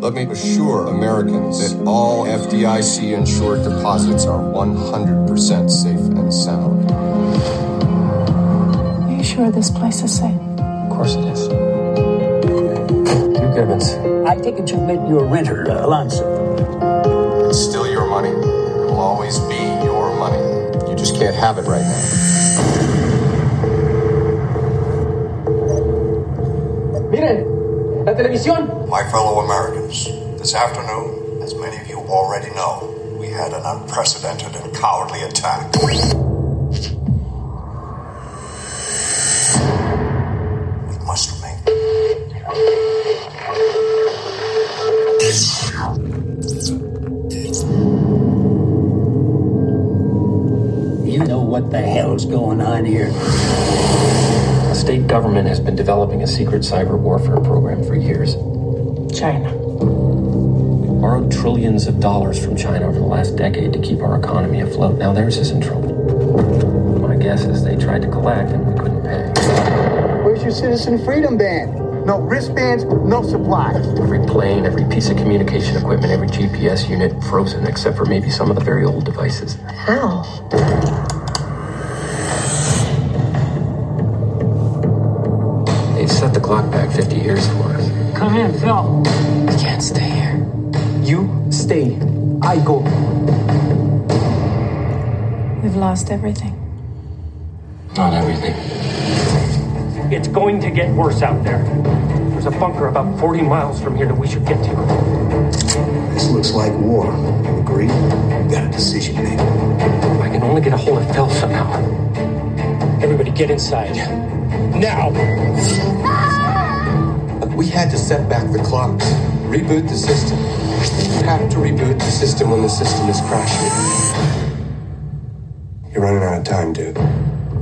Let me assure Americans that all FDIC insured deposits are 100% safe and sound. Are you sure this place is safe? Of course it is. You Gibbons. I take it you meant your renter, uh, Alonso. It's still your money. It will always be your money. You just can't have it right now. Televisión. My fellow Americans, this afternoon, as many of you already know, we had an unprecedented and cowardly attack. We must remain. You know what the hell's going on here. The government has been developing a secret cyber warfare program for years. China. We borrowed trillions of dollars from China over the last decade to keep our economy afloat. Now theirs is in trouble. My guess is they tried to collect and we couldn't pay. Where's your citizen freedom band? No wristbands, no supplies. Every plane, every piece of communication equipment, every GPS unit frozen, except for maybe some of the very old devices. How? 50 years for us. Come in, Phil. We can't stay here. You stay. I go. We've lost everything. Not everything. It's going to get worse out there. There's a bunker about 40 miles from here that we should get to. This looks like war. You agree? You got a decision to make. I can only get a hold of Phil somehow. Everybody get inside. Now! We had to set back the clock, reboot the system. You have to reboot the system when the system is crashing. You're running out of time, dude.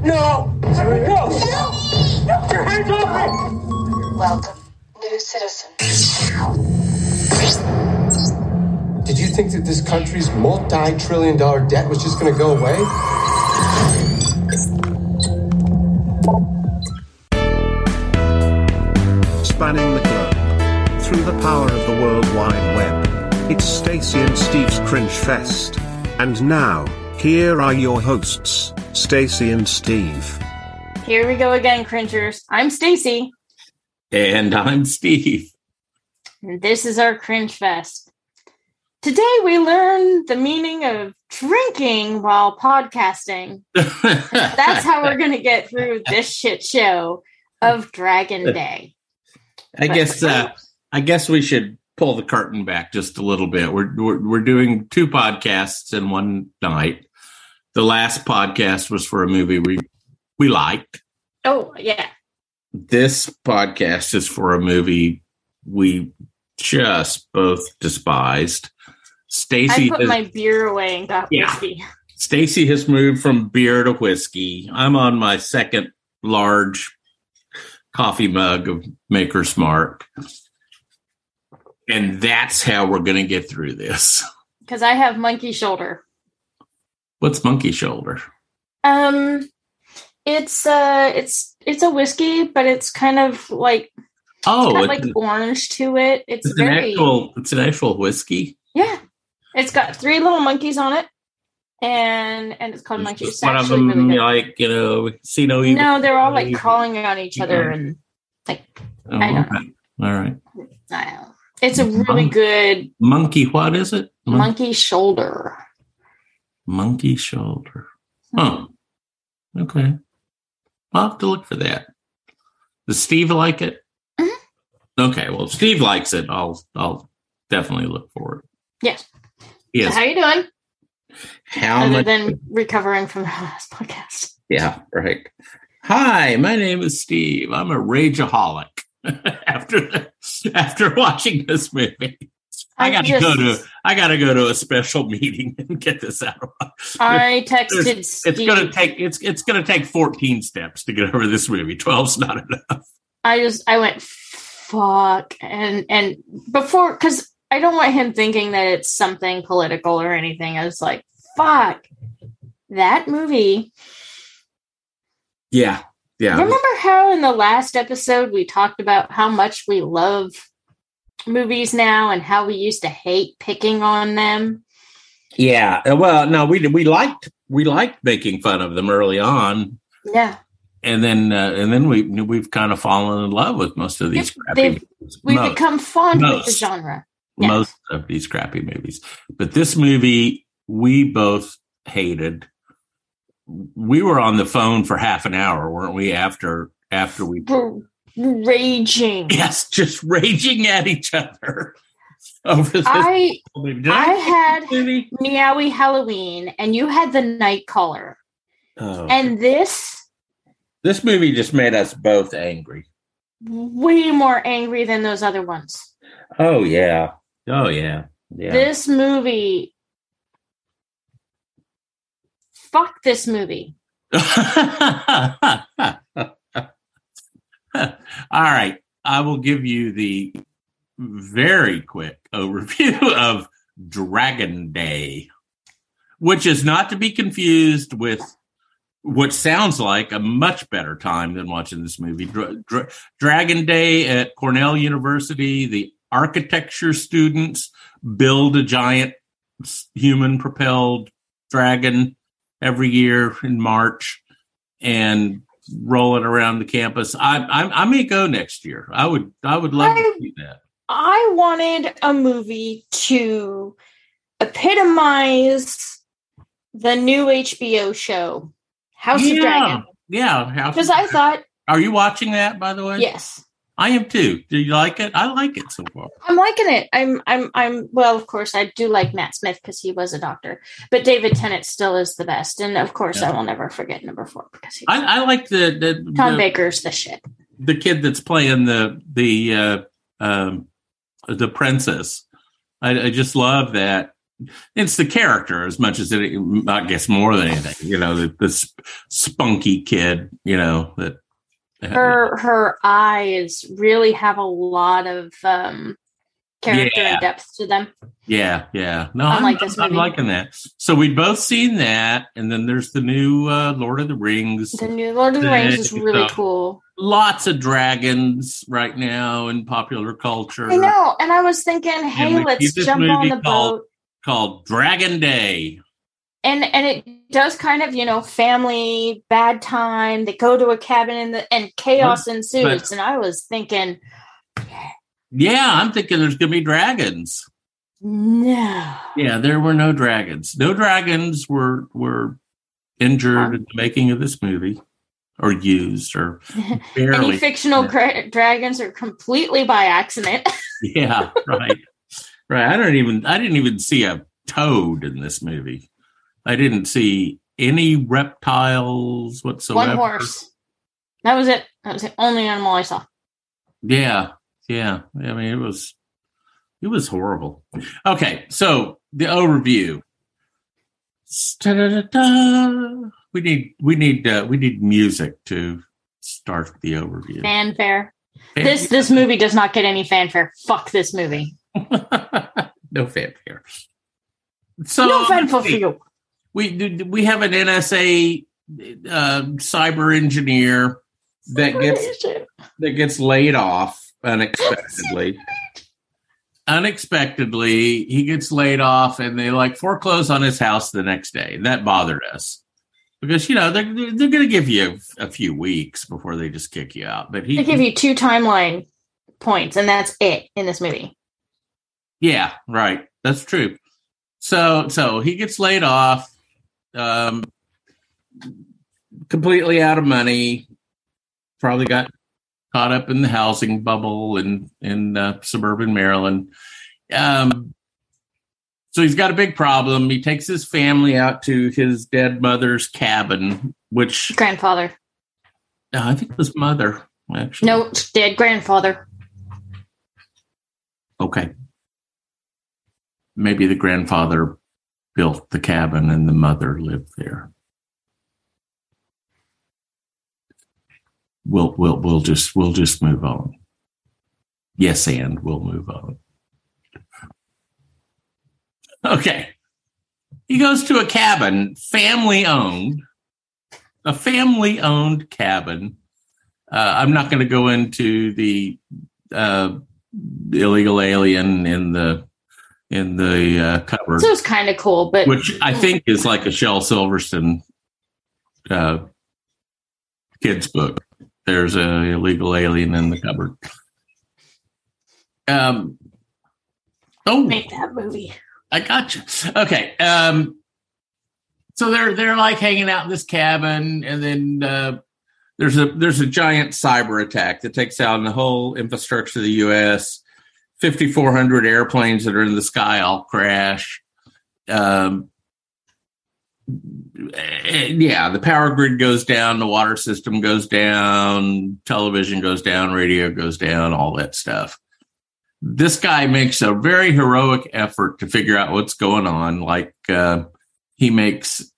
No! Here we go! No! Get your hands off me! Welcome, new citizen. Did you think that this country's multi trillion dollar debt was just going to go away? Spanning the globe through the power of the World Wide Web. It's Stacy and Steve's Cringe Fest. And now, here are your hosts, Stacy and Steve. Here we go again, cringers. I'm Stacy. And I'm Steve. And this is our cringe fest. Today we learn the meaning of drinking while podcasting. That's how we're going to get through this shit show of Dragon Day. I guess uh, I guess we should pull the curtain back just a little bit. We're, we're we're doing two podcasts in one night. The last podcast was for a movie we we liked. Oh, yeah. This podcast is for a movie we just both despised. I Stacy put has- my beer away and got Yeah. whiskey. Stacy has moved from beer to whiskey. I'm on my second large coffee mug of Maker's Mark. And that's how we're going to get through this. Because I have monkey shoulder. What's monkey shoulder? Um it's uh it's it's a whiskey, but it's kind of like Oh, got it's, like orange to it. It's, it's an very actual it's an actual whiskey. Yeah. It's got three little monkeys on it. And and it's called monkey. It's One of actually them really good. like, you know, see no evil. No, they're all like Evil. crawling on each other and like Oh, I don't okay. All right. Know. It's a really good Monkey, what is it? Mon- monkey shoulder. monkey shoulder. Oh, Okay. I'll have to look for that. Does Steve like it? Mhm. Okay. Well, if Steve likes it, I'll I'll definitely look for it. Yes. Yes. How are you doing? How Other much? than recovering from the last podcast. yeah. Right. Hi, my name is Steve. I'm a rageaholic. after after watching this movie, I I gotta just- go to I gotta go to a special meeting and get this out of my. I texted There's- Steve. it's gonna take it's it's gonna take 14 steps to get over this movie 12's not enough I just I went fuck and and before because I don't want him thinking that it's something political or anything. I was like, fuck that movie. yeah yeah Remember how in the last episode we talked about how much we love movies now and how we used to hate picking on them. Yeah. uh, Well, no, we we liked we liked making fun of them early on, Yeah. and then uh, and then we we've kind of fallen in love with most of these crappy movies. we've Most. become fond of the genre. Yeah. most of these crappy movies. But this movie, we both hated. We were on the phone for half an hour, weren't we? After after we, R- raging. yes, just raging at each other over this. I movie. I had movie? Meowie Halloween and you had the night caller. Oh, And this this movie just made us both angry. way more angry than those other ones. Oh yeah, oh yeah, yeah. This movie fuck this movie. All right. I will give you the very quick overview of Dragon Day, which is not to be confused with what sounds like a much better time than watching this movie. Dra- Dra- Dragon Day at Cornell University, the architecture students build a giant human propelled dragon every year in March and roll it around the campus. I, I, I may go next year. I would I would love to I- see that. I wanted a movie to epitomize the new HBO show, House of Dragon. Yeah, House Because I thought, Are you watching that by the way? yes, I am too. Do you like it? I like it so far. I'm liking it. I'm, I'm, I'm. Well, of course, I do like Matt Smith because he was a doctor, but David Tennant still is the best, and of course, Yeah. I will never forget number four because he, I, I like the the, Tom the, Baker's the shit. the kid that's playing the the uh, um, the princess. I, I just love that. It's the character as much as it, I guess, more than anything. You know, the, the spunky kid. You know that Her, her eyes really have a lot of um character Yeah. and depth to them. Yeah, yeah. No, I'm, this I'm liking that. So we'd both seen that, and then there's the new uh, Lord of the Rings. The new Lord of the Rings is really So, cool. Lots of dragons right now in popular culture. I know, and I was thinking, hey, let's jump on the called- boat. Called Dragon Day. and and it does kind of you know family bad time they go to a cabin in the and chaos But- ensues but- and i was thinking Yeah, I'm thinking there's going to be dragons. no Yeah, there were no dragons. No dragons were were injured in the making of this movie, or used, or barely. any fictional gra- dragons are completely by accident yeah, right, right. I don't even. I didn't even see a toad in this movie. I didn't see any reptiles whatsoever. one horse that was it that was the only animal i saw Yeah, yeah. I mean, it was it was horrible. Okay, so the overview. Ta-da-da-da. We need we need uh, we need music to start the overview. fanfare this this movie does not get any fanfare fuck this movie no fanfare. So no fanfare for you we we have an NSA uh, cyber engineer that gets that gets laid off unexpectedly. unexpectedly, he gets laid off, and they like foreclose on his house the next day. That bothered us because you know they're they're going to give you a few weeks before they just kick you out. But he, they give you two timeline points and that's it in this movie Yeah, right. That's true. So so he gets laid off, um, completely out of money. Probably got caught up in the housing bubble in in uh, suburban Maryland. Um, so he's got a big problem. He takes his family out to his dead mother's cabin, which grandfather uh, I think it was mother actually. no dead grandfather Okay. Maybe the grandfather built the cabin and the mother lived there. We'll we'll we'll just we'll just move on. Yes, and we'll move on. Okay. He goes to a cabin, family owned, a family owned cabin. Uh, I'm not going to go into the uh, illegal alien in the in the uh, cupboard. So it's kind of cool, but which I think is like a Shel Silverstein uh, kids book. There's a illegal alien in the cupboard. Um. Oh, make that movie. I got you. Okay. Um. So they're they're like hanging out in this cabin, and then uh, there's a there's a giant cyber attack that takes out the whole infrastructure of the U.S. 5,400 airplanes that are in the sky all crash. Um, yeah, the power grid goes down, the water system goes down, television goes down, radio goes down, all that stuff. This guy makes a very heroic effort to figure out what's going on. Like uh, he makes,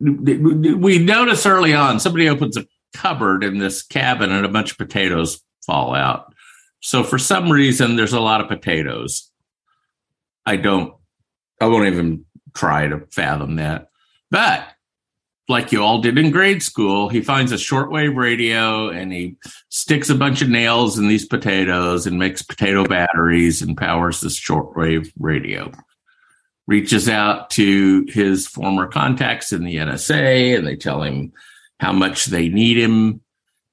we notice early on somebody opens a cupboard in this cabin and a bunch of potatoes fall out. So for some reason, there's a lot of potatoes. I don't, I won't even try to fathom that. But like you all did in grade school, he finds a shortwave radio and he sticks a bunch of nails in these potatoes and makes potato batteries and powers this shortwave radio. Reaches out to his former contacts in the NSA and they tell him how much they need him.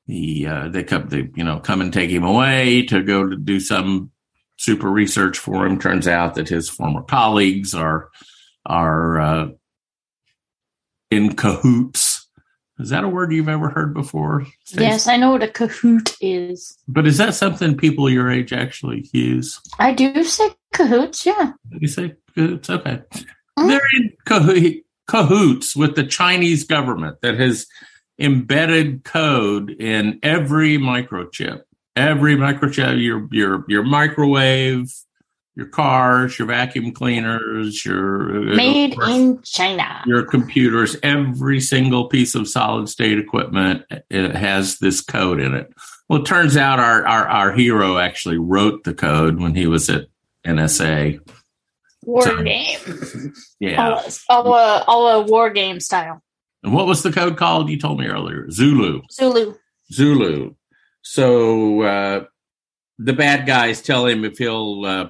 He, uh, they come, they, you know, come and take him away to go to do some super research for him. Turns out that his former colleagues are, are, uh, in cahoots. Is that a word you've ever heard before? Yes, I know what a cahoot is. But is that something people your age actually use? I do say cahoots, yeah. You say cahoots? Okay. Mm-hmm. They're in cahoots with the Chinese government that has embedded code in every microchip. Every microchip, your your your microwave, your cars, your vacuum cleaners, your uh, made course, in China, your computers, every single piece of solid state equipment uh, it has this code in it. Well, it turns out our our, our hero actually wrote the code when he was at NSA. War so, game. Yeah. All, all, a, all a war game style. And what was the code called? You told me earlier. Zulu. Zulu. Zulu. So uh, the bad guys tell him if he'll uh,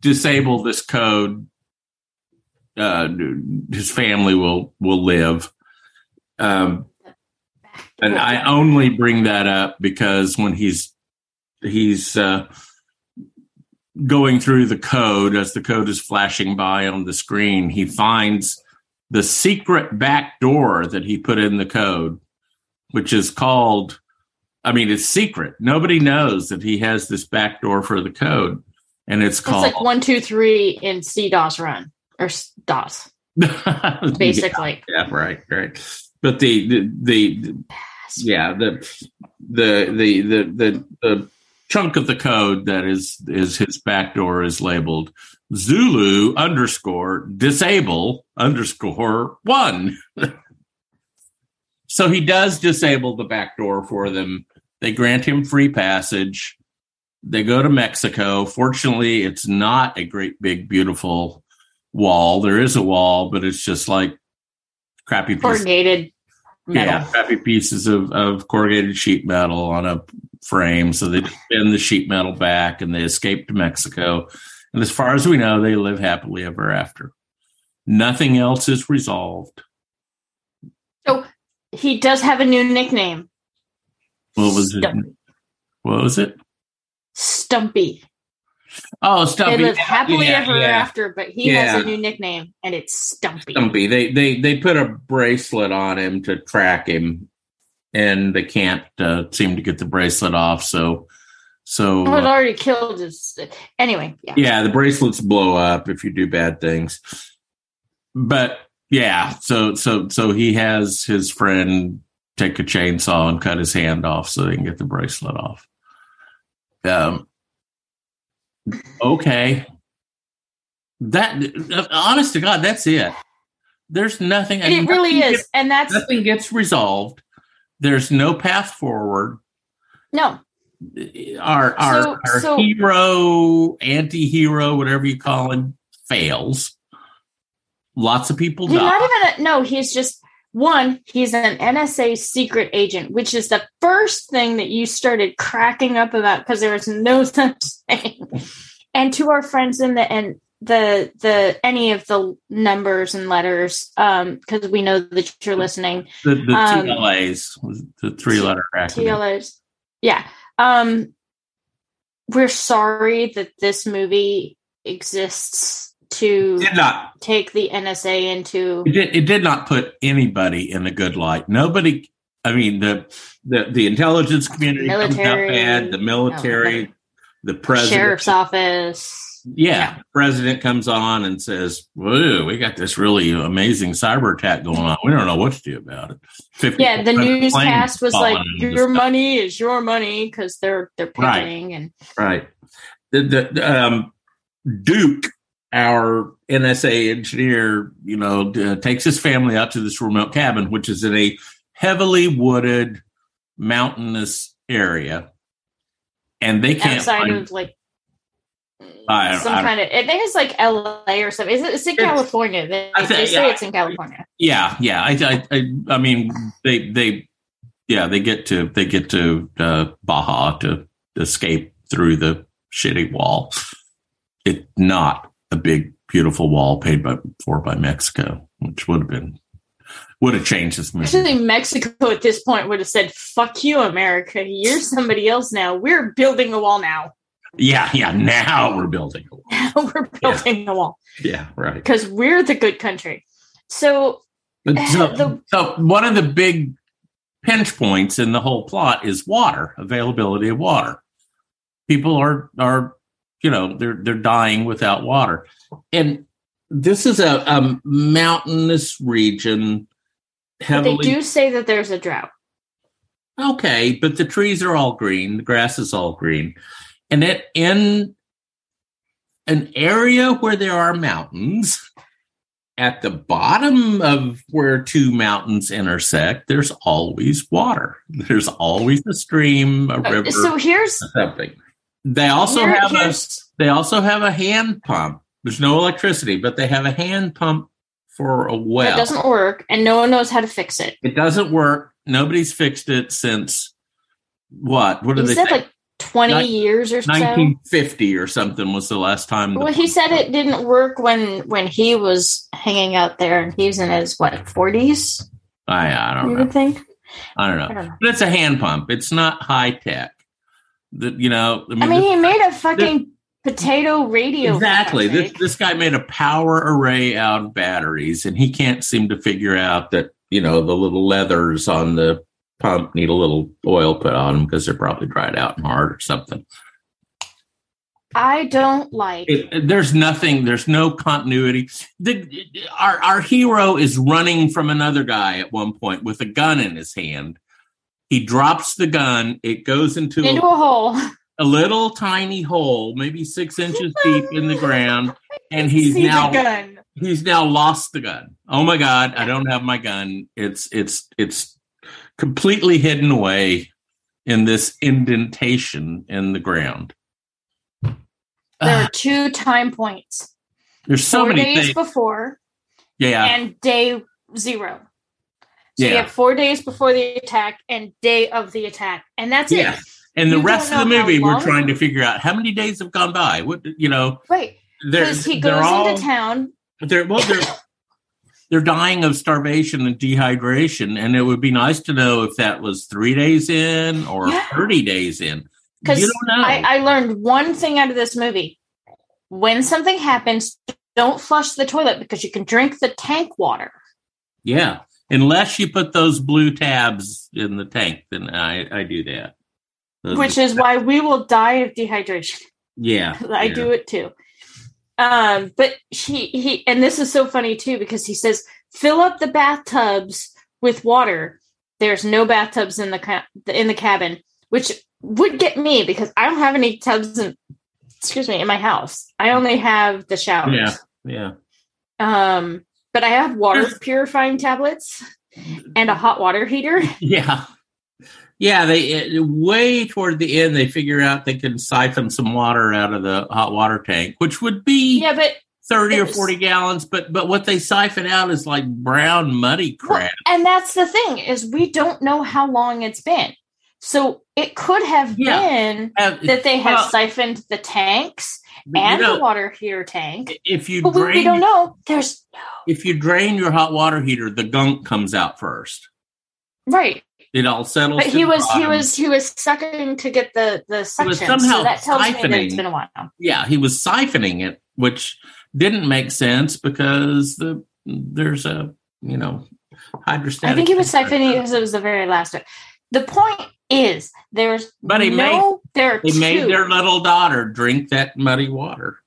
disable this code, uh, his family will will live. Um, and I only bring that up because when he's he's uh, going through the code as the code is flashing by on the screen, he finds the secret back door that he put in the code, which is called, I mean, it's secret. Nobody knows that he has this back door for the code. And it's called it's like one, two, three in CDOS run or DOS, basically. yeah, yeah, right, right. But the, the, the, yeah, the, the, the, the, the, the chunk of the code that is, is his back door is labeled Zulu underscore disable underscore one. so he does disable the back door for them. They grant him free passage. They go to Mexico. Fortunately, it's not a great big beautiful wall. There is a wall, but it's just like crappy pieces. corrugated metal. Yeah, crappy pieces of, of corrugated sheet metal on a frame. So they bend the sheet metal back and they escape to Mexico. And as far as we know, they live happily ever after. Nothing else is resolved. So he does have a new nickname. What was it? What was it? Stumpy. Oh, Stumpy. They live happily yeah, ever yeah. after, but he yeah. has a new nickname, and it's Stumpy. Stumpy. They they they put a bracelet on him to track him, and they can't uh, seem to get the bracelet off. So so well, it uh, already killed his. Anyway, yeah. Yeah, the bracelets blow up if you do bad things. But yeah, so so so he has his friend take a chainsaw and cut his hand off so they can get the bracelet off. Um. Okay. That honest to God, that's it. There's nothing. And it really is, gets, and that's nothing gets resolved. There's no path forward. No our our, so, our so, hero, anti-hero, whatever you call him, fails. Lots of people he's die. Not even a, no. He's just one, he's an NSA secret agent, which is the first thing that you started cracking up about because there was no such thing. And to our friends in the and the the any of the numbers and letters, um, because we know that you're listening. The, the Um, TLAs, was the three letter acronym. TLOs. Yeah. Um, we're sorry that this movie exists to Did not take the NSA into It did, it did not put anybody in a good light. Nobody. I mean the the the intelligence community comes out Military. bad. The military, the president, sheriff's office. Yeah, president comes on and says, "Whoa, we got this really amazing cyber attack going on. We don't know what to do about it." Yeah, the newscast was like, "Your sky. money is your money" because they're they're Right. paying and Right. The, the um, Duke, our NSA engineer, you know, d- takes his family out to this remote cabin, which is in a heavily wooded, mountainous area, and they can't outside find. of like I some I kind of. I think it's like L.A. or something. Is it, it's in California. They, they say yeah. it's in California. yeah, yeah. I, I, I, I mean, they, they, yeah, they get to, they get to uh, Baja to escape through the shitty wall. It's not a big, beautiful wall paid by for by Mexico, which would have been would have changed this movie. Actually, Mexico at this point would have said, "Fuck you, America. You're somebody else now. We're building a wall now. Yeah, yeah. Now we're building. a wall. we're building a wall Yeah, right. because we're the good country." So eh, so, The- so one of the big pinch points in the whole plot is water availability of water. People are are you know they're they're dying without water, and this is a, a mountainous region. but Heavily they do say that there's a drought. okay, but the trees are all green, the grass is all green, and it in an area where there are mountains. At the bottom of where two mountains intersect, there's always water. There's always a stream, a river, Uh, So here's something. They also Here- have a they also have a hand pump. There's no electricity, but they have a hand pump for a well. that doesn't work, and no one knows how to fix it. It doesn't work. Nobody's fixed it since what? What do they said like 20 Nin- years or so. 1950 or something was the last time. the Well, he said it didn't work when when he was hanging out there, and he was in his what forties. I, I don't You know. think. I don't know. I don't know. But it's a hand pump. It's not high tech. The, you know, I mean, I mean, this- he made a fucking potato radio. exactly. This this guy made a power array out of batteries, and he can't seem to figure out that you know the little leathers on the pump need a little oil put on them because they're probably dried out and hard or something. I don't like. It, there's nothing. There's no continuity. The, our our hero is running from another guy at one point with a gun in his hand. He drops the gun. It goes into into a, a hole. a little tiny hole, maybe six inches deep in the ground, and he's See the now gun. he's now lost the gun. Oh my god, I don't have my gun. It's it's it's completely hidden away in this indentation in the ground. There are ah. two time points: There's so four many days things. before Yeah. and day zero. So you have four days before the attack and day of the attack, and that's Yeah. it. And the You rest of the movie, we're trying to figure out how many days have gone by. What you know, Right. they're Because he they're goes all into town. they're well they're they're dying of starvation and dehydration, and it would be nice to know if that was three days in or Yeah. thirty days in. Because. I, I learned one thing out of this movie. When something happens, don't flush the toilet because you can drink the tank water. Yeah, unless you put those blue tabs in the tank, then I I do that. Those- which is why we will die of dehydration. yeah, I yeah. do it too. Um, but he he and this is so funny too because he says fill up the bathtubs with water. There's no bathtubs in the ca- in the cabin, which would get me because I don't have any tubs in excuse me in my house. I only have the showers. Yeah, yeah. Um, but I have water purifying tablets and a hot water heater. Yeah. Yeah, they uh, way toward the end they figure out they can siphon some water out of the hot water tank, which would be Yeah, but 30 or 40 gallons, but but what they siphon out is like brown muddy Well, crap. and that's the thing is we don't know how long it's been. So it could have Yeah. been Uh, that they have well, siphoned the tanks but you and know, the water heater tank. if you But we, we don't know. There's if you drain your hot water heater, the gunk comes out first. right. It all settles. But he the was he was he was sucking to get the the suction. somehow so that tells me that siphoning. it's been a while. yeah, he was siphoning it, which didn't make sense because the there's a you know hydrostatic. I think he was siphoning because it was the very last one. The point is there's But he no there he They made their little daughter drink that muddy water,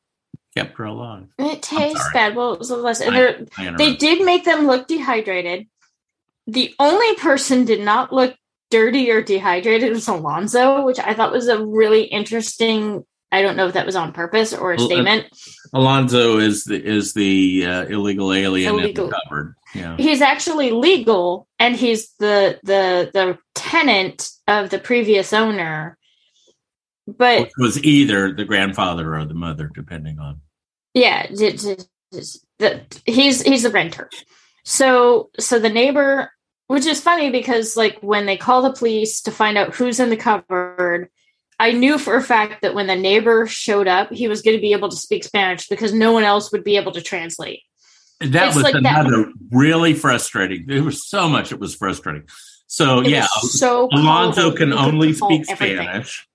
kept her alive. It tastes bad. Well, it was less. And I- I they did make them look dehydrated. The only person did not look dirty or dehydrated was Alonzo, which I thought was a really interesting. I don't know if that was on purpose or a uh, statement. Alonzo is the is the uh, illegal alien Illegal. in the cupboard. Yeah, He's actually legal, and he's the the the tenant of the previous owner. But which was either the grandfather or the mother, depending on. yeah he's he's the renter so so the neighbor which is funny because like when they call the police to find out who's in the cupboard i knew for a fact that when the neighbor showed up he was going to be able to speak spanish because no one else would be able to translate That It's was like that- another really frustrating. There was so much it was frustrating. So It yeah, so Alonzo cold. can only speak everything. Spanish.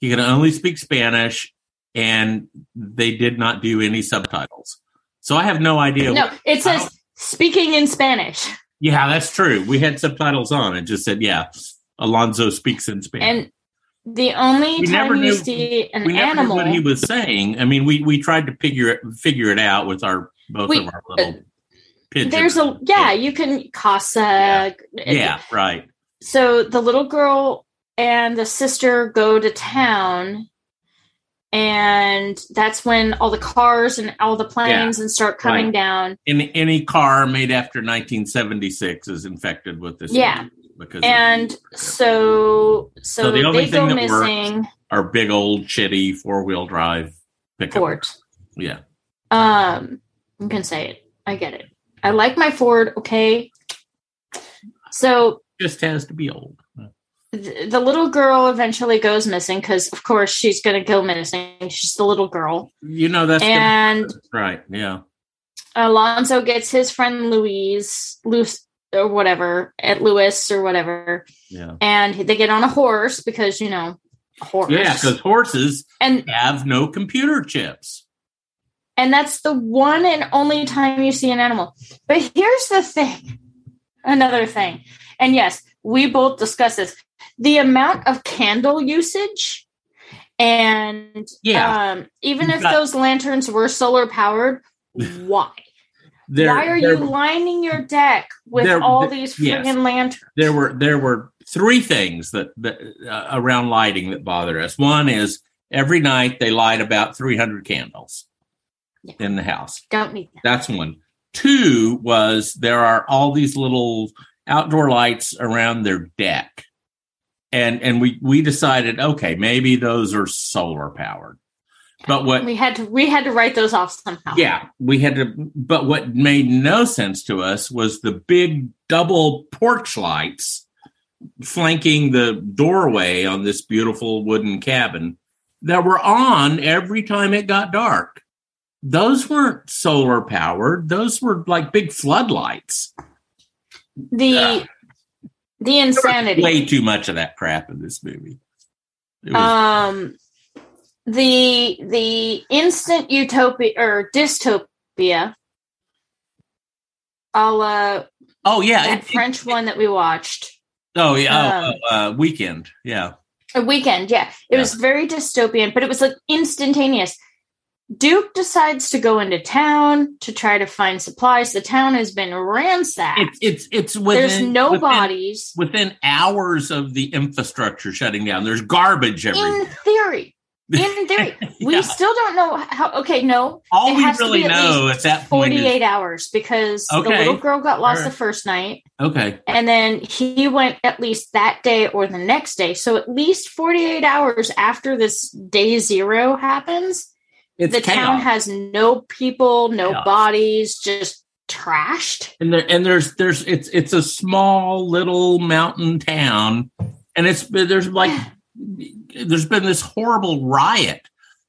He can only speak Spanish, and they did not do any subtitles. So I have no idea. no what- it says speaking in spanish yeah, that's true. We had subtitles on. It just said, "Yeah, Alonzo speaks in Spanish." and the only We time you knew- see an we never animal knew what he was saying. I mean, we we tried to figure it figure it out with our both We- of our little uh, pigeons. there's a yeah you can casa yeah, right. so the little girl and the sister go to town and that's when all the cars and all the planes and start coming right. down Any any car made after 1976 is infected with this. Yeah. because and so so, So the only they go thing that works- missing our big old shitty four wheel drive pickup. Ford. Yeah, um you can say it i get it i like my ford okay so just has to be old. Th- the little girl eventually goes missing because of course she's going to go missing she's the little girl You know that's and right. Yeah, Alonso gets his friend Louise, Luce or whatever, at Lewis or whatever, yeah, and they get on a horse because you know, horse. yeah. Because horses and have no computer chips. and that's the one and only time you see an animal. But here's the thing, another thing, and yes, we both discussed this: the amount of candle usage. And Yeah. um, even if got- those lanterns were solar powered, why? Why are you lining your deck with there- all these yes. lanterns? there were there were three things that, that uh, around lighting that bothered us. One is every night they light about 300 candles in the house. Don't need that. That's one. Two was there are all these little outdoor lights around their deck. And and we we decided okay, maybe those are solar powered. But what We had to we had to write those off somehow. yeah, we had to but what made no sense to us was the big double porch lights flanking the doorway on this beautiful wooden cabin that were on every time it got dark. Those weren't solar powered. Those were like big floodlights. The the insanity. Way too much of that crap in this movie. Was, um the the instant utopia or dystopia a la oh yeah, that it- it- French one that we watched. oh yeah, um, oh, uh, weekend. Yeah, A weekend, yeah. It was very dystopian, but it was like instantaneous. Duke decides to go into town to try to find supplies. The town has been ransacked. it's it's it's within, There's no within- bodies. within hours of the infrastructure shutting down. There's garbage In everywhere. theory, in theory, we still don't know how. Okay, no, All we really at know least at that point is 48 hours because the little girl got lost Alright. the first night, okay. and then he went at least that day or the next day. So at least 48 hours after this day zero happens, It's the town has no people, no Chaos. bodies, just trashed. and there and there's there's it's it's a small little mountain town and it's there's like there's been this horrible riot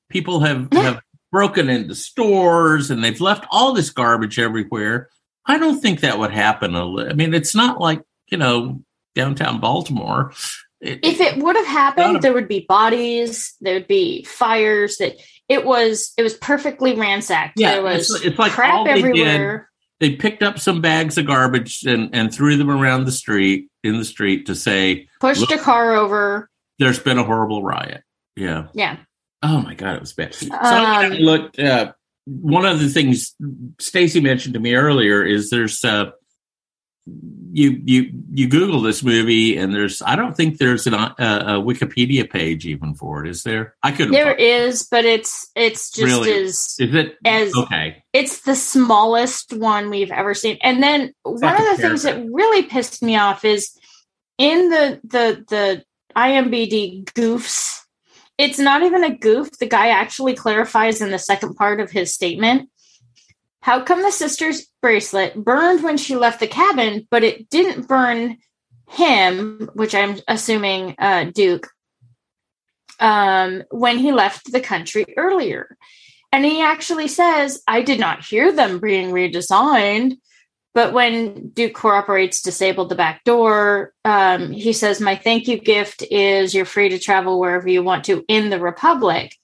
people have have broken into stores and they've left all this garbage everywhere i don't think that would happen i mean it's not like you know downtown baltimore It- If it would have happened, there would be bodies, there would be fires. That it was, it was perfectly ransacked. Yeah, there was it's- it's like all crap they did- everywhere. they picked up some bags of garbage and and threw them around the street in the street to say Pushed a car over. there's been a horrible riot yeah Yeah, Oh my god, it was bad. So Um, I looked. Uh, one of the things Stacy mentioned to me earlier is there's uh, you you you Google this movie and there's I don't think there's an, uh, a Wikipedia page even for it. Is there? I couldn't. there is, but it's it's just Really? as Is it as okay? it's the smallest one we've ever seen. And then one of the things that really pissed me off is in the the the IMBD goofs. It's not even a goof. The guy actually clarifies in the second part of his statement. How come the sister's bracelet burned when she left the cabin, but it didn't burn him, which I'm assuming uh, Duke, um, when he left the country earlier? And he actually says, I did not hear them being redesigned. But when Duke cooperates disabled the back door, um, he says, My thank you gift is you're free to travel wherever you want to in the Republic.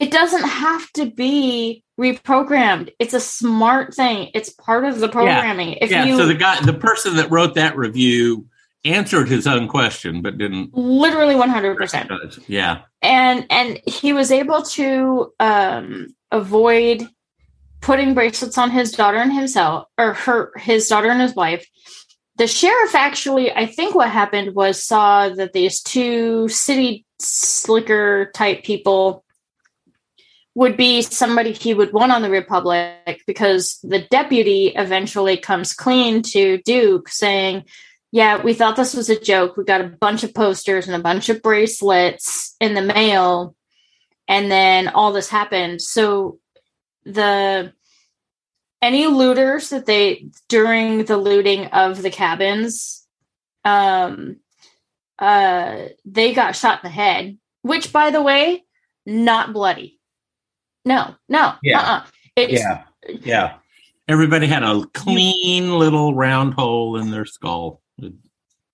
It doesn't have to be reprogrammed. It's a smart thing. It's part of the programming. If yeah. you so the guy, the person that wrote that review, answered his own question, but didn't. literally 100%. Yeah. and and he was able to um avoid putting bracelets on his daughter and himself or her his daughter and his wife the sheriff actually i think what happened was saw that these two city slicker type people would be somebody he would want on the republic because the deputy eventually comes clean to duke saying yeah, we thought this was a joke. We got a bunch of posters and a bunch of bracelets in the mail, and then all this happened. So the any looters that they during the looting of the cabins, um, uh, they got shot in the head. Which, by the way, not bloody. No, no, Yeah. uh-uh. It's, Yeah. Yeah. Everybody had a clean little round hole in their skull.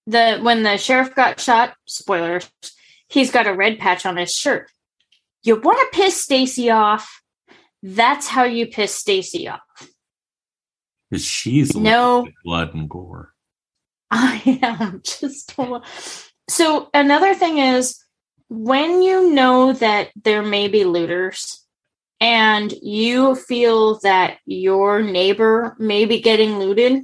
the when the sheriff got shot spoilers he's got a red patch on his shirt you want to piss stacy off that's how you piss stacy off Because she's No. blood and gore. i am just so another thing is when you know that there may be looters and you feel that your neighbor may be getting looted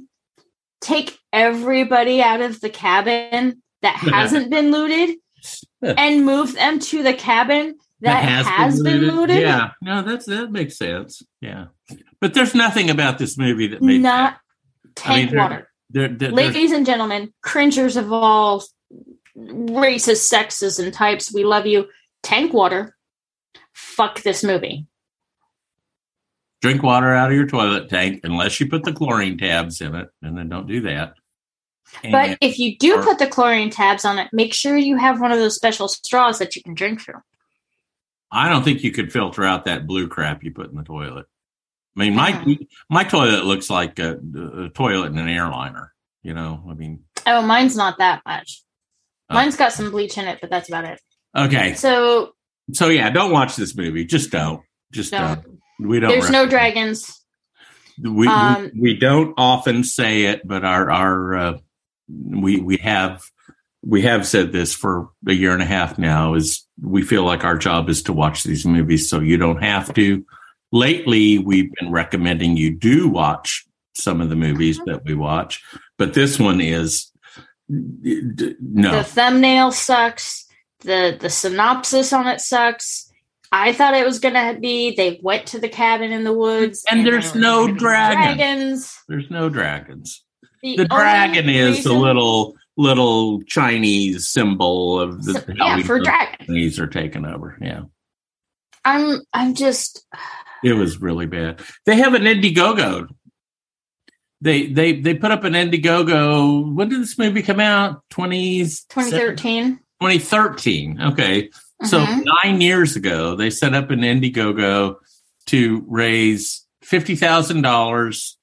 take everybody out of the cabin that hasn't been looted and move them to the cabin that, has, been, looted. Yeah, no, that's that makes sense. Yeah, but there's nothing about this movie that made Not I mean, tank there- water. there, there, there's- Ladies and gentlemen, cringers of all races, sexes, and types, we love you. Tank water. Fuck this movie. Drink water out of your toilet tank unless you put the chlorine tabs in it, and then don't do that. But And- if you do or- put the chlorine tabs on it, make sure you have one of those special straws that you can drink through. I don't think you could filter out that blue crap you put in the toilet. I mean, my Uh-huh. my toilet looks like a, a toilet in an airliner. You know, I mean, Oh, mine's not that much. Oh. Mine's got some bleach in it, but that's about it. okay. So So yeah, don't watch this movie. Just don't. Just Don't. don't. We don't. there's no dragons. We, Um, we we don't often say it, but our our uh, we we have we have said this for a year and a half now. Is we feel like our job is to watch these movies, so you don't have to. Lately, we've been recommending you do watch some of the movies Mm-hmm. that we watch, but this one is d- no. The thumbnail sucks. The the synopsis on it sucks. I thought it was gonna be they went to the cabin in the woods And there there's no dragon. dragons. There's no dragons. The, the dragon is the little little Chinese symbol of the So- yeah, for dragon. Chinese are taken over. Yeah, I'm I'm just It was really bad. They have an Indiegogo. They they they put up an Indiegogo. When did this movie come out? 20, 2013. 2013. Okay. So Mhm. nine years ago, they set up an Indiegogo to raise fifty thousand dollars.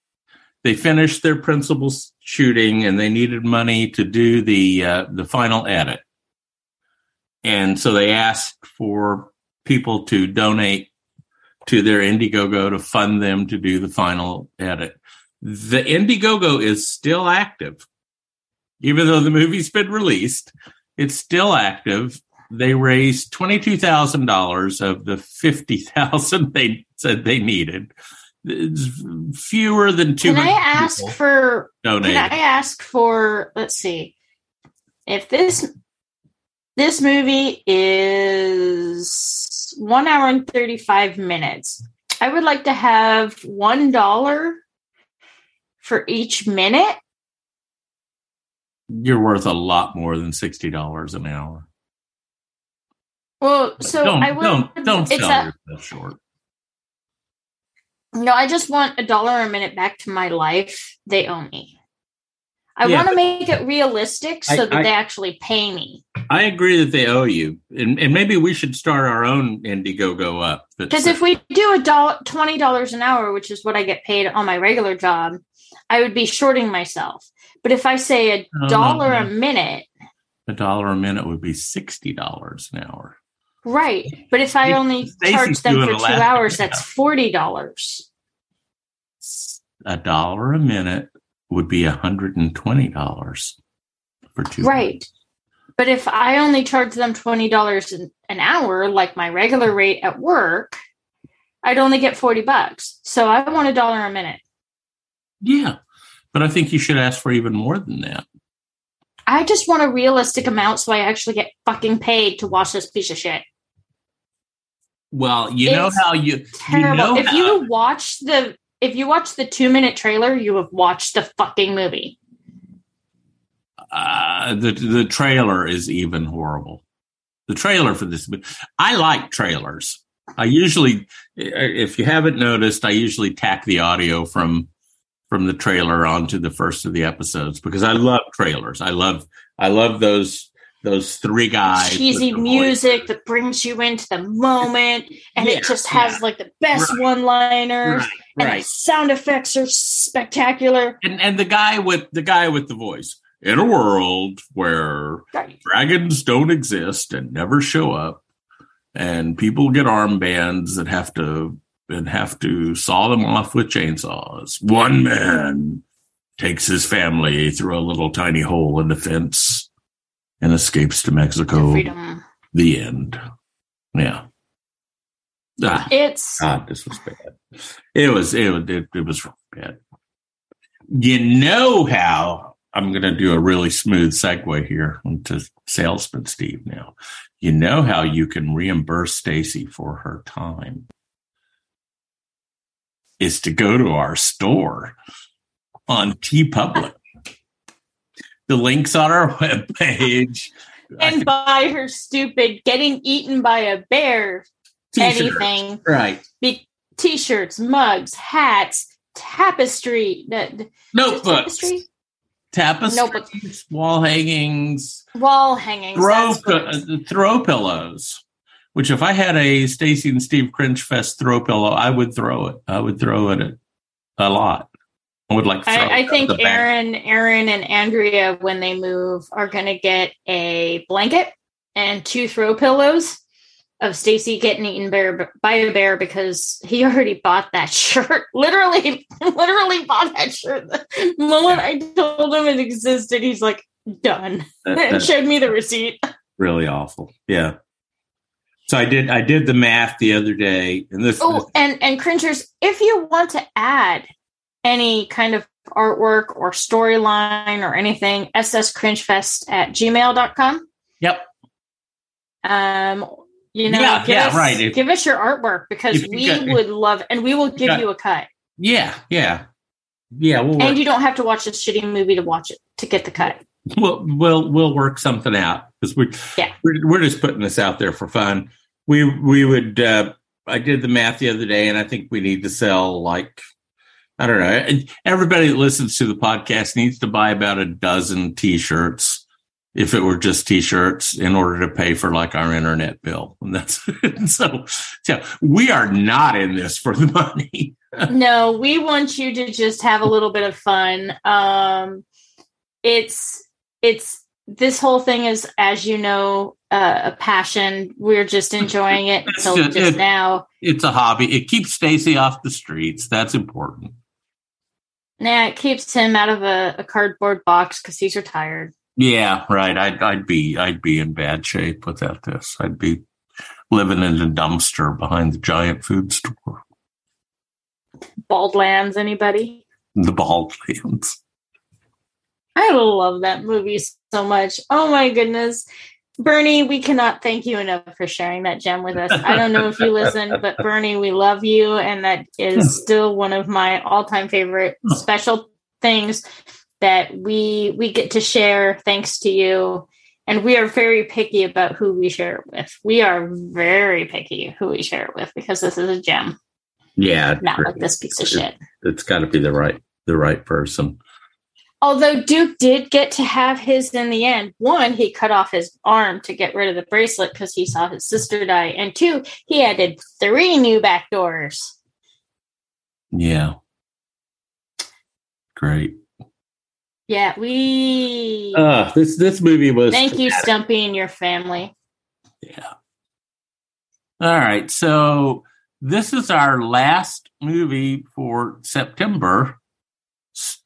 They finished their principal shooting, and they needed money to do the uh, the final edit. And so they asked for people to donate to their Indiegogo to fund them to do the final edit. The Indiegogo is still active, even though the movie's been released. It's still active. They raised twenty two thousand dollars of the fifty thousand they said they needed. It's fewer than two Can I ask for donated. Can I ask for let's see. If this this movie is one hour and thirty five minutes, I would like to have one dollar for each minute. You're worth a lot more than sixty dollars an hour. Well, so don't I would don't don't sell a, yourself short. No, I just want a dollar a minute back to my life. They owe me. I Yeah, want to make it realistic so I- that I- they actually pay me. I agree that they owe you, and, and maybe we should start our own Indiegogo up. Because if we do a dollar, twenty dollars an hour, which is what I get paid on my regular job, I would be shorting myself. But if I say a Oh, dollar no. a minute, a dollar a minute would be sixty dollars an hour. Right? But if I only Stacey's charge them for two laugh hours, that's forty dollars. A dollar a minute would be hundred and twenty dollars for two. Right. But if I only charge them twenty dollars an an hour, like my regular rate at work, I'd only get forty bucks. So I want a dollar a minute. Yeah, but I think you should ask for even more than that. I just want a realistic amount so I actually get fucking paid to watch this piece of shit. Well, you know how you you Terrible. know if how, you watch the if you watch the two minute trailer, you have watched the fucking movie. uh, the the trailer is even horrible. The trailer for this, I like trailers. I usually, if you haven't noticed, I usually tack the audio from from the trailer onto the first of the episodes because I love trailers. I love I love those those three guys. Cheesy music that brings you into the moment, and Yeah, it just has yeah. like the best Right. one liners, Right, and right. the sound effects are spectacular. and and the guy with the guy with the voice in a world where dragons don't exist and never show up and people get armbands that have to and have to saw them off with chainsaws one man takes his family through a little tiny hole in the fence and escapes to mexico Freedom. the end yeah ah, It's God, this was bad. It was it was it, it was bad. You know how I'm going to do a really smooth segue here into salesman Steve. Now, you know how you can reimburse Stacy for her time is to go to our store on Tee Public. The links on our webpage. and buy her stupid getting eaten by a bear T-shirts. anything Right. be t-shirts mugs hats tapestry the, Notebooks. tapestry Tapestries, Notebooks. wall hangings, wall hangings throw that's what it pi- is. uh, throw pillows. Which, if I had a Stacy and Steve Cringe Fest throw pillow, I would throw it. I would throw it a lot. I would like. I, I think. Aaron, Aaron, and Andrea, when they move, are going to get a blanket and two throw pillows of Stacy getting eaten bear, by a bear because he already bought that shirt. Literally, literally bought that shirt. The moment I told him it existed, he's like, "Done," That- and showed me the receipt. really awful. Yeah. So I did. I did the math the other day, and this. Oh, and and cringers, if you want to add any kind of artwork or storyline or anything, sscringefest at gmail.com. Yep. Um, you know, Yeah, give yeah, us, right. If- give us your artwork because we got- would love, and we will give got- you a cut. Yeah. Yeah. Yeah. We'll And you don't have to watch this shitty movie to watch it to get the cut. we'll we'll we'll work something out because we Yeah. we're, we're just putting this out there for fun. We we would uh, I did the math the other day, and I think we need to sell like I don't know. Everybody that listens to the podcast needs to buy about a dozen T-shirts, if it were just T-shirts, in order to pay for like our internet bill. And that's so. So we are not in this for the money. no, we want you to just have a little bit of fun. Um, it's it's this whole thing is, as you know, uh, a passion. We're just enjoying it until just, just it, now. It's a hobby. It keeps Stacy off the streets. That's important. Nah, it keeps him out of a, a cardboard box because he's retired. Yeah, right. I'd I'd be I'd be in bad shape without this. I'd be living in a dumpster behind the giant food store. Baldlands, anybody? The Baldlands. I love that movie so much. Oh my goodness. Bernie, we cannot thank you enough for sharing that gem with us. I don't know if you listen, but Bernie, we love you. And that is still one of my all time favorite special things that we we get to share thanks to you. And we are very picky about who we share it with. We are very picky who we share it with because this is a gem. Yeah. Not like this piece of shit. It's gotta be the right the right person. Although Duke did get to have his in the end. One, he cut off his arm to get rid of the bracelet because he saw his sister die. And two, he added three new back doors. Yeah. Great. Yeah, we. Uh, this this movie was. Thank you, Stumpy, and your family. Yeah. All right, so this is our last movie for September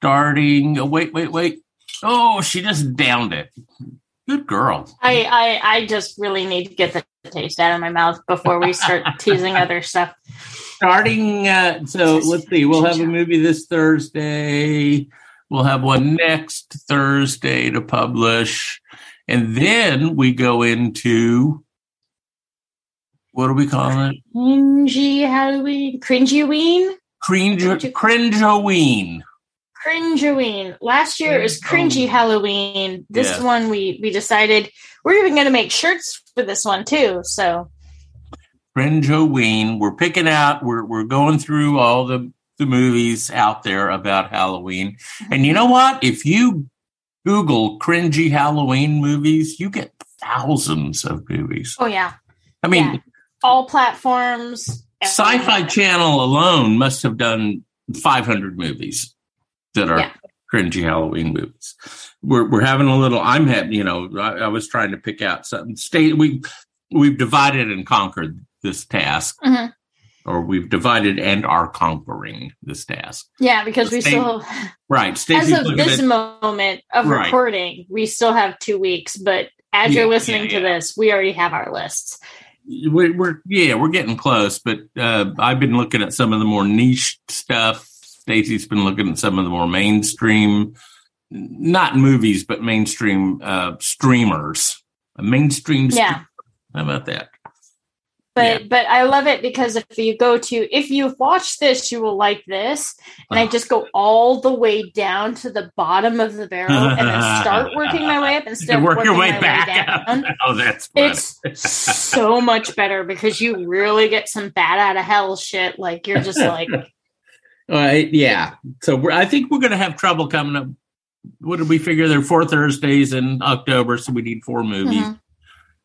starting. Oh, wait, wait, wait. Oh, she just downed it. Good girl. I, I, I just really need to get the taste out of my mouth before we start teasing other stuff. Starting, uh, so let's see. We'll have a movie this Thursday. We'll have one next Thursday to publish. And then we go into what do we call it? Cringy Halloween. Cringy Cringe, cringeoween. Cringeoween. Last year it was oh. cringy Halloween. This yeah. one we we decided we're even going to make shirts for this one too. So Cringeoween. We're picking out. We're we're going through all the the movies out there about Halloween. And you know what? If you Google cringy Halloween movies, you get thousands of movies. Oh yeah. I mean, yeah. all platforms. Sci-Fi Channel alone must have done 500 movies that are yeah. cringy Halloween movies. We're we're having a little. I'm having, you know, I, I was trying to pick out something. State we we've divided and conquered this task. Mm-hmm. Or we've divided and are conquering this task. Yeah, because we still right. Stacey's as of this moment of right. recording, we still have two weeks. But as yeah, you're listening yeah, to this, we already have our lists we're, we're, yeah we're getting close but uh, i've been looking at some of the more niche stuff Stacy's been looking at some of the more mainstream, not movies, but mainstream uh, streamers. A mainstream. Yeah. How about that? But yeah. but I love it because if you go to if you've watched this, you will like this. And I just go all the way down to the bottom of the barrel and then start working my way up instead of work working your way my back way down. oh, that's funny. it's so much better because you really get some bad out of hell shit. Like you're just like uh, yeah. So I think we're going to have trouble coming up. What did we figure? There are four Thursdays in October, so we need four movies mm-hmm.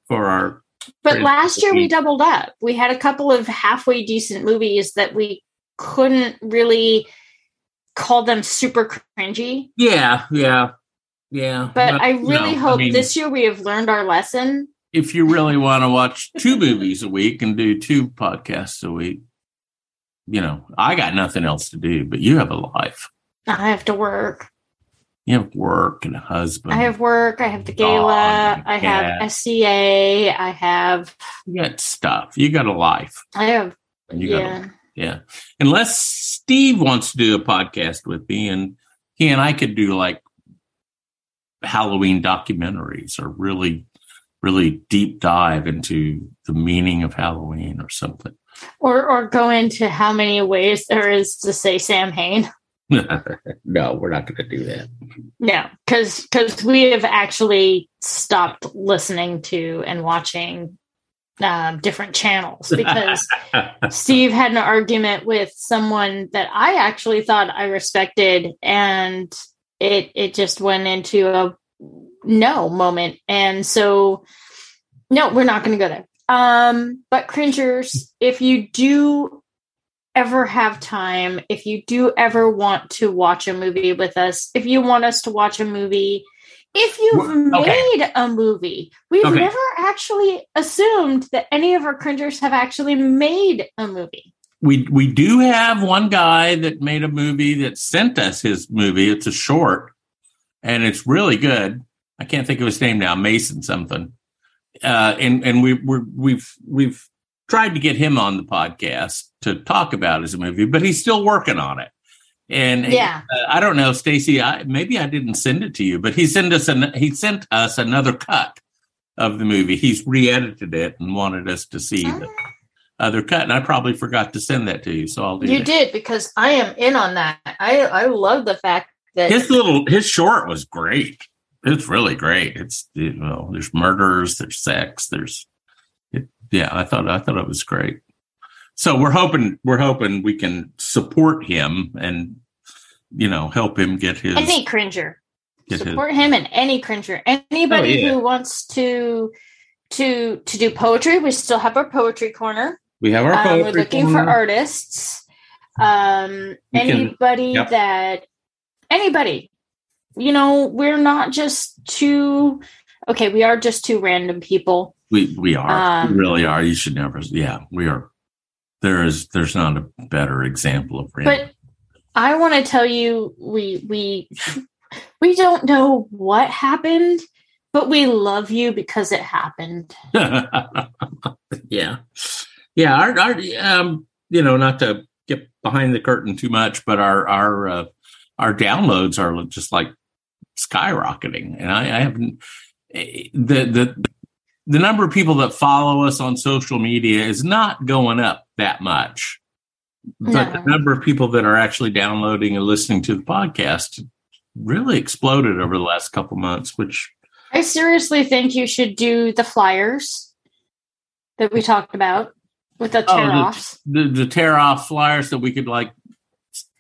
for our. But last year we doubled up. We had a couple of halfway decent movies that we couldn't really call them super cringy. Yeah, yeah, yeah. But, but I really no, hope I mean, this year we have learned our lesson. If you really want to watch two movies a week and do two podcasts a week, you know, I got nothing else to do, but you have a life. I have to work. You have work and a husband. I have work. I have the gala. I have SCA. I have. You got stuff. You got a life. I have. You yeah. A, yeah. Unless Steve wants to do a podcast with me, and he and I could do like Halloween documentaries or really, really deep dive into the meaning of Halloween or something. Or or go into how many ways there is to say Samhain. no, we're not going to do that. No, because because we have actually stopped listening to and watching um, different channels because Steve had an argument with someone that I actually thought I respected, and it it just went into a no moment, and so no, we're not going to go there. Um, but cringers, if you do ever have time, if you do ever want to watch a movie with us, if you want us to watch a movie, if you've Okay. made a movie, we've Okay. never actually assumed that any of our cringers have actually made a movie. we we do have one guy that made a movie that sent us his movie. It's a short, and it's really good. I can't think of his name now. Mason something. Uh, and and we we're, we've we've tried to get him on the podcast to talk about his movie, but he's still working on it. And Yeah. uh, I don't know, Stacy. I, maybe I didn't send it to you, but he sent us an, he sent us another cut of the movie. He's re-edited it and wanted us to see the other cut, and I probably forgot to send that to you, so I'll do You that. did because I am in on that. I I love the fact that His little his short was great. It's really great. It's you know, there's murders, there's sex, there's it, yeah. I thought I thought it was great. So we're hoping we're hoping we can support him and you know help him get his any cringer get his support him and any cringer anybody Oh, yeah. who wants to to to do poetry we still have our poetry corner we have our um, we're looking for artists um We can- anybody yep. that anybody you know we're not just two okay we are just two random people We we are. Um, we really are. You should never. Yeah, we are. There is. There's not a better example of. random. but i want to tell you we we we don't know what happened but we love you because it happened yeah, yeah. Our, our um, you know, not to get behind the curtain too much, but our our uh, our downloads are just like skyrocketing, and I, I haven't the the the number of people that follow us on social media is not going up that much. But the number of people that are actually downloading and listening to the podcast really exploded over the last couple months, which I seriously think you should do the flyers that we talked about with the Oh, tear the- offs. the, the tear off flyers that we could like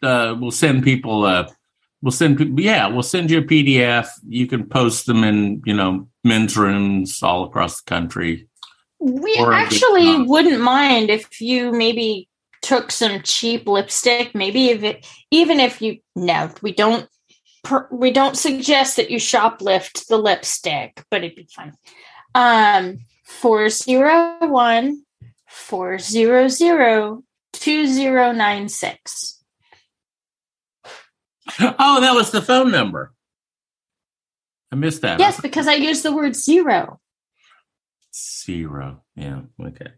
uh we'll send people uh we'll send yeah we'll send you a pdf you can post them in you know men's rooms all across the country We Or a good actually wouldn't mind if you maybe took some cheap lipstick. Maybe if it, even if you no, we don't. Per, we don't suggest that you shoplift the lipstick, but it'd be fun. Um, four zero one four zero zero two zero nine six. Oh that was the phone number i missed that Yes, because I used the word zero. zero yeah okay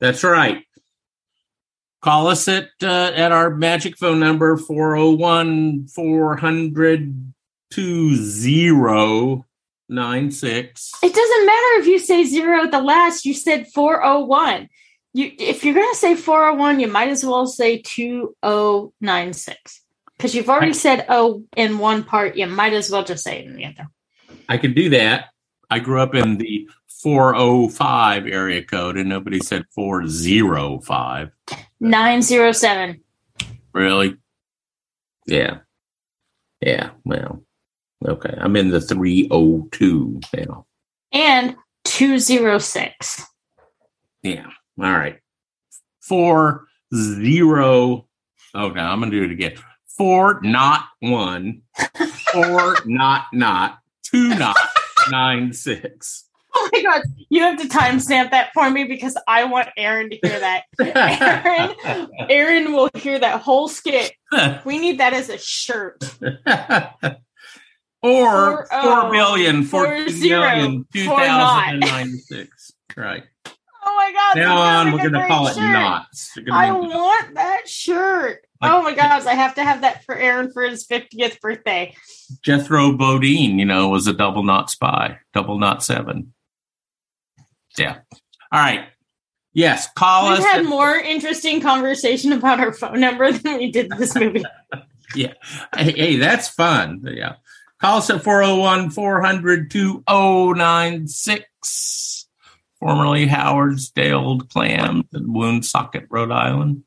that's right call us at uh, at our magic phone number 401 400 2096 It doesn't matter if you say zero at the last. You said four oh one. You if you're gonna say four oh one, you might as well say two oh nine six because you've already said oh in one part. You might as well just say it in the other. I can do that. I grew up in the 405 area code and nobody said 405. Nine zero seven. Really? Yeah. Yeah. Well, okay. I'm in the 302 now. and two zero six. Yeah. All right. Four zero. Oh, no, I'm going to do it again. Four, not one. Four, not, not. Two, not, nine, six. Oh my god! You have to timestamp that for me because I want Aaron to hear that. Aaron, Aaron will hear that whole skit. We need that as a shirt. or Four, oh, four billion, four fourteen zero, million, two four thousand and not. ninety-six. Right. Oh my god! now on, gonna we're going to great call it knots. I want that shirt. Like- oh my gosh, I have to have that for Aaron for his 50th birthday. Jethro Bodine, you know, was a double knot spy, double knot seven. Yeah. All right. Yes. Call us. We've us. had at- more interesting conversation about our phone number than we did this movie. yeah. Hey, hey, that's fun. Yeah. Call us at 401 400 2096. Formerly Howard's Day Old Clams in Woonsocket, Rhode Island.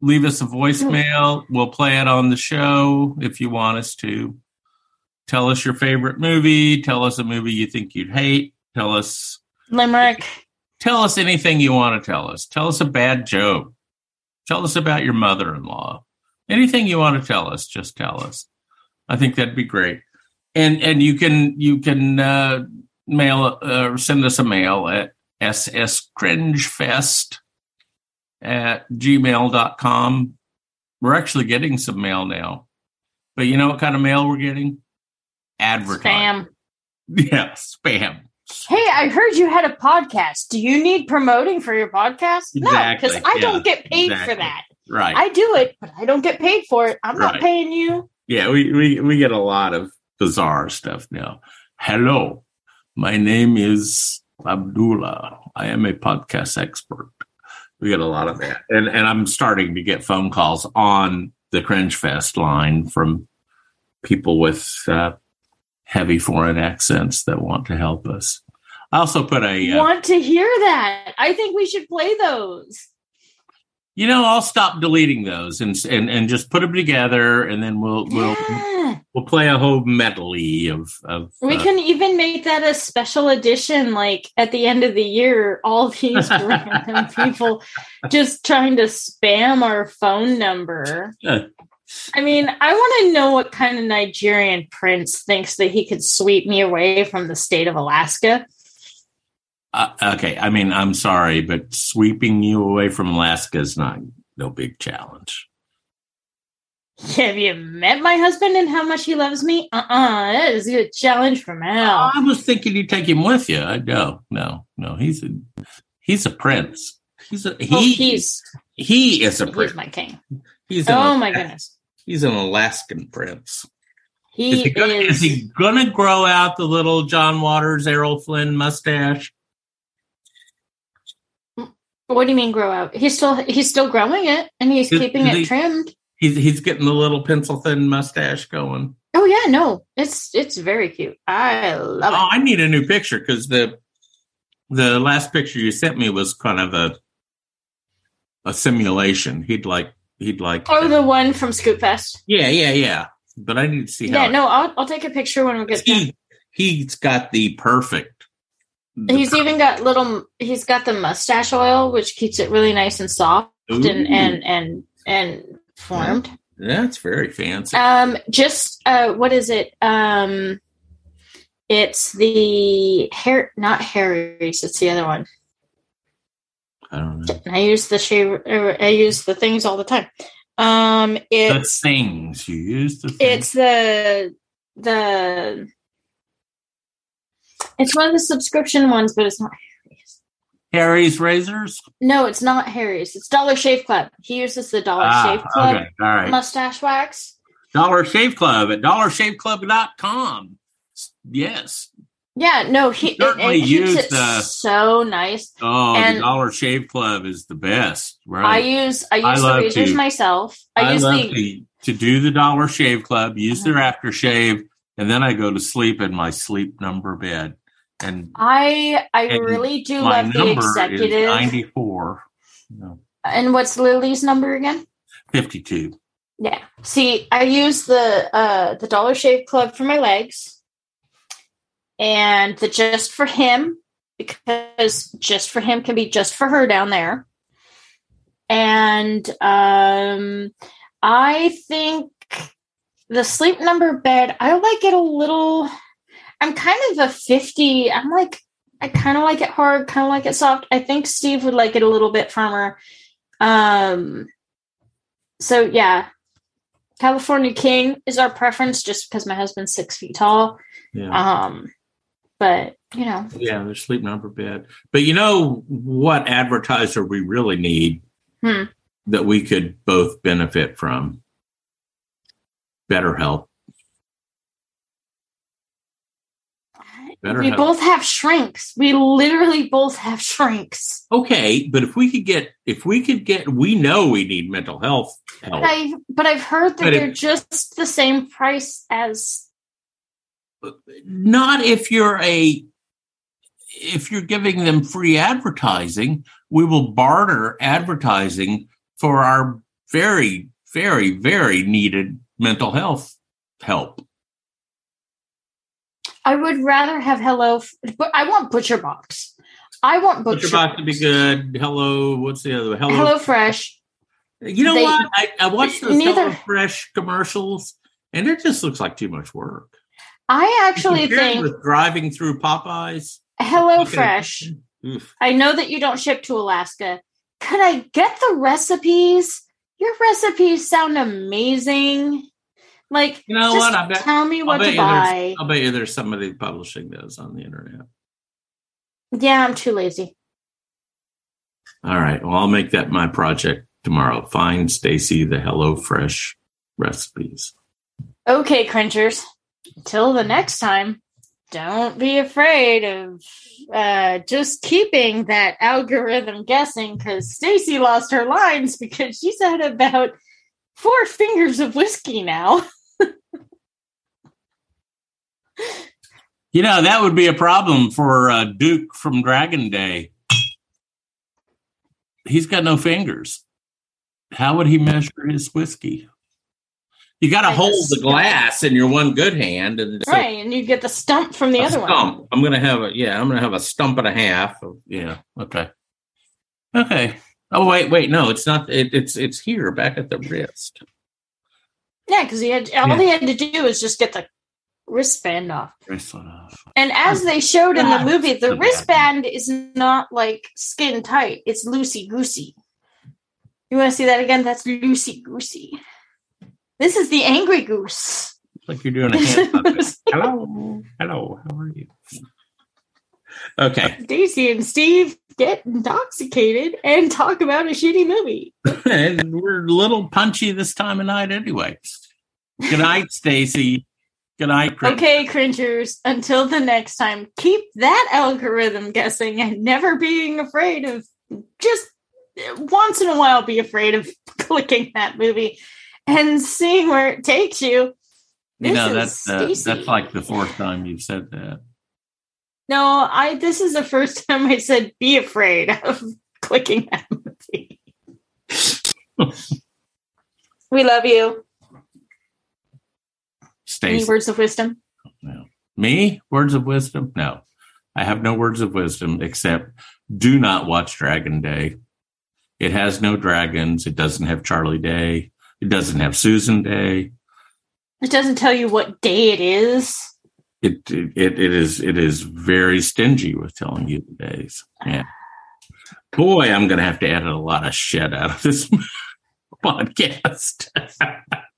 Leave us a voicemail. We'll play it on the show if you want us to. Tell us your favorite movie. Tell us a movie you think you'd hate. Tell us Limerick. Tell us anything you want to tell us. Tell us a bad joke. Tell us about your mother in law. Anything you want to tell us, just tell us. I think that'd be great. And and you can you can uh, mail uh, send us a mail at sscringefest at gmail.com. We're actually getting some mail now. But you know what kind of mail we're getting? Advertising. Spam. Yeah, spam. Hey, I heard you had a podcast. Do you need promoting for your podcast? no, because I yeah, don't get paid for that. Right. I do it, but I don't get paid for it. I'm not paying you. Yeah, we, we, we get a lot of bizarre stuff now. Hello, my name is Abdullah. I am a podcast expert. We get a lot of that. And and I'm starting to get phone calls on the Cringe Fest line from people with uh, heavy foreign accents that want to help us. I also put a uh, Want to hear that? I think we should play those. You know, I'll stop deleting those and and and just put them together and then we'll we'll Yeah. we'll play a whole medley of of We uh, can even make that a special edition, like at the end of the year, all these random people just trying to spam our phone number. I mean, I want to know what kind of Nigerian prince thinks that he could sweep me away from the state of Alaska. Uh, okay, I mean, I'm sorry, but sweeping you away from Alaska is not no big challenge. Have you met my husband and how much he loves me? Uh uh that is a challenge from hell. I was thinking you'd take him with you. I no, no, no. He's a he's a prince. He's a he. oh, he's he is a he's prince. my king. He's Oh my goodness. He's an Alaskan prince. He Is he, gonna, is. is he gonna grow out the little John Waters, Errol Flynn mustache? What do you mean grow out? He's still he's still growing it and he's keeping it he- trimmed. He's he's getting the little pencil thin mustache going. Oh yeah, no, it's it's very cute. I love Oh, it. I need a new picture because the the last picture you sent me was kind of a a simulation. He'd like he'd like Oh, the one from Scoop Fest. yeah yeah yeah. But I need to see how Yeah, no, I'll I'll take a picture when we get done. he he's got the perfect. He's even got little. He's got the mustache oil, which keeps it really nice and soft and Ooh. and and and formed. That's very fancy. Um, just uh, what is it? Um, it's the hair, not Harry's. It's the other one. I don't know. I use the shave. I use the things all the time. Um, it's The things you use the things. it's the the it's one of the subscription ones, but it's not. Harry's Harry's razors. No, it's not Harry's. It's Dollar Shave Club. He uses the Dollar Ah, Shave Club okay, all right. mustache wax. Dollar Shave Club at dollarshaveclub.com. Yes. Yeah, no, he Certainly it use it the- so nice. Oh, And- the Dollar Shave Club is the best. Right? I use I use I the razors to- myself. I, I, use the Uh-huh. to, to do the Dollar Shave Club, use their aftershave, and then I go to sleep in my sleep number bed. And I I And really do love the executive. 94. No, And what's Lily's number again? 52. Yeah. See, I use the uh the Dollar Shave Club for my legs and the just for him because just for him can be just for her down there. And um I think the sleep number bed, I like it a little I'm kind of a 50. I'm like I kind of like it hard, kind of like it soft. I think Steve would like it a little bit firmer. Um so yeah, California King is our preference just because my husband's six feet tall. Yeah. Um, but you know, yeah, their sleep number bed. But you know what advertiser we really need hmm. that we could both benefit from? BetterHelp. Better we help. both have shrinks. We literally both have shrinks. Okay, but if we could get, if we could get, we know we need mental health But help. I but I've heard that But they're just the same price as Not if you're a if you're giving them free advertising, we will barter advertising for our very, very, very needed mental health help. I would rather have Hello, but I want Butcher Box. I want Butcher, Butcher Box to be good. Hello, what's the other? Hello, Hello Fresh. You know They- what? I, I watched those neither- Hello Fresh commercials, and it just looks like too much work. I actually think with driving through Popeyes. Hello Fresh. Oof. I know that you don't ship to Alaska. Could I get the recipes? Your recipes sound amazing. Like, You know just what? I bet, tell me what to buy. I'll bet you there's somebody publishing those on the internet. Yeah, I'm too lazy. All right. Well, I'll make that my project tomorrow. Find Stacy the Hello Fresh recipes. Okay, cringers. Until the next time, don't be afraid of uh, just keeping that algorithm guessing because Stacy lost her lines because she's had about four fingers of whiskey now. You know, that would be a problem for uh, Duke from Dragon Day. He's got no fingers. How would he measure his whiskey? You got to hold the glass in your one good hand, and so right, and you get the stump from the other one. stump. I'm gonna have a yeah. I'm gonna have a stump and a half. Of, yeah. Okay. Okay. Oh wait, wait. No, it's not. It, it's it's here, back at the wrist. Yeah, because he had all Yeah. he had to do is just get the wristband off. Wristband off. And as they showed in the movie, the wristband is not like skin tight; it's loosey goosey. You want to see that again? That's loosey goosey. This is the angry goose. It's like you're doing a hand puppet. Hello, hello. How are you? Okay. Daisy and Steve get intoxicated and talk about a shitty movie. and we're a little punchy this time of night anyway. Good night, Stacy. Good night. Okay, cringers, until the next time, keep that algorithm guessing and never being afraid of just once in a while be afraid of clicking that movie and seeing where it takes you. You know that's uh, that's like the fourth time you've said that. No, I this is the first time I said be afraid of clicking that movie. we love you. Any words of wisdom? No. me words of wisdom? No, I have no words of wisdom except do not watch Dragon Day. It has no dragons. It doesn't have Charlie Day. It doesn't have Susan Dey. It doesn't tell you what day it is. It it it is it is very stingy with telling you the days. Yeah. Boy, I'm going to have to edit a lot of shit out of this podcast.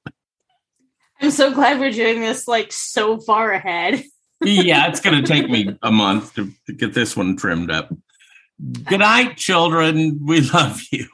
I'm so glad we're doing this like so far ahead. yeah, it's going to take me a month to, to get this one trimmed up. Good night, children. We love you.